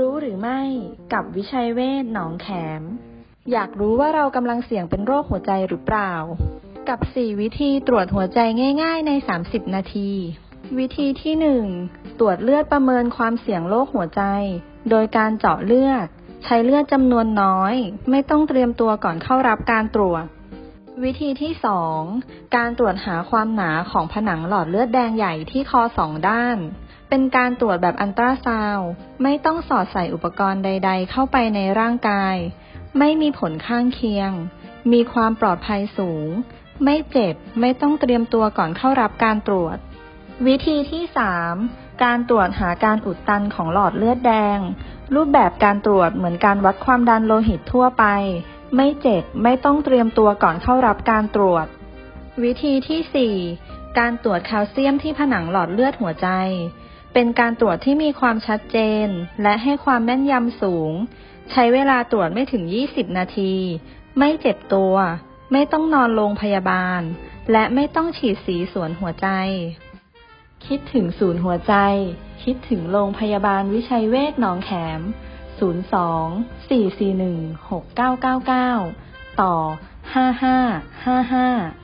รู้หรือไม่กับวิชัยเวชหนองแขม อยากรู้ว่าเรากำลังเสี่ยงเป็นโรคหัวใจหรือเปล่า กับ 4 วิธีตรวจหัวใจง่าย ๆ ใน 30 นาที วิธีที่ 1 ตรวจเลือดประเมินความเสี่ยงโรคหัวใจ โดยการเจาะเลือด ใช้เลือดจำนวนน้อย ไม่ต้องเตรียมตัวก่อนเข้ารับการตรวจ วิธีที่ 2 การตรวจหาความหนาของผนังหลอดเลือดแดงใหญ่ที่คอสองด้าน เป็นการตรวจแบบอันตราซาวด์ไม่ต้องสอดใส่อุปกรณ์ใด ๆ เข้าไปในร่างกาย ไม่มีผลข้างเคียง มีความปลอดภัยสูง ไม่เจ็บ ไม่ต้องเตรียมตัวก่อนเข้ารับการตรวจ วิธีที่ 3 การตรวจหาการอุดตันของหลอดเลือดแดง รูปแบบการตรวจเหมือนการวัดความดันโลหิตทั่วไป ไม่เจ็บ ไม่ต้องเตรียมตัวก่อนเข้ารับการตรวจ วิธีที่ 4 การตรวจแคลเซียมที่ผนังหลอดเลือดหัวใจ เป็นการตรวจที่มีความชัดเจน และให้ความแม่นยำสูง ใช้เวลาตรวจไม่ถึง 20 นาที ไม่เจ็บตัว ไม่ต้องนอนโรงพยาบาล และไม่ต้องฉีดสีสวนหัวใจ คิดถึงศูนย์หัวใจ คิดถึงโรงพยาบาลวิชัยเวชหนองแขม 02 441 6999 ต่อ 5555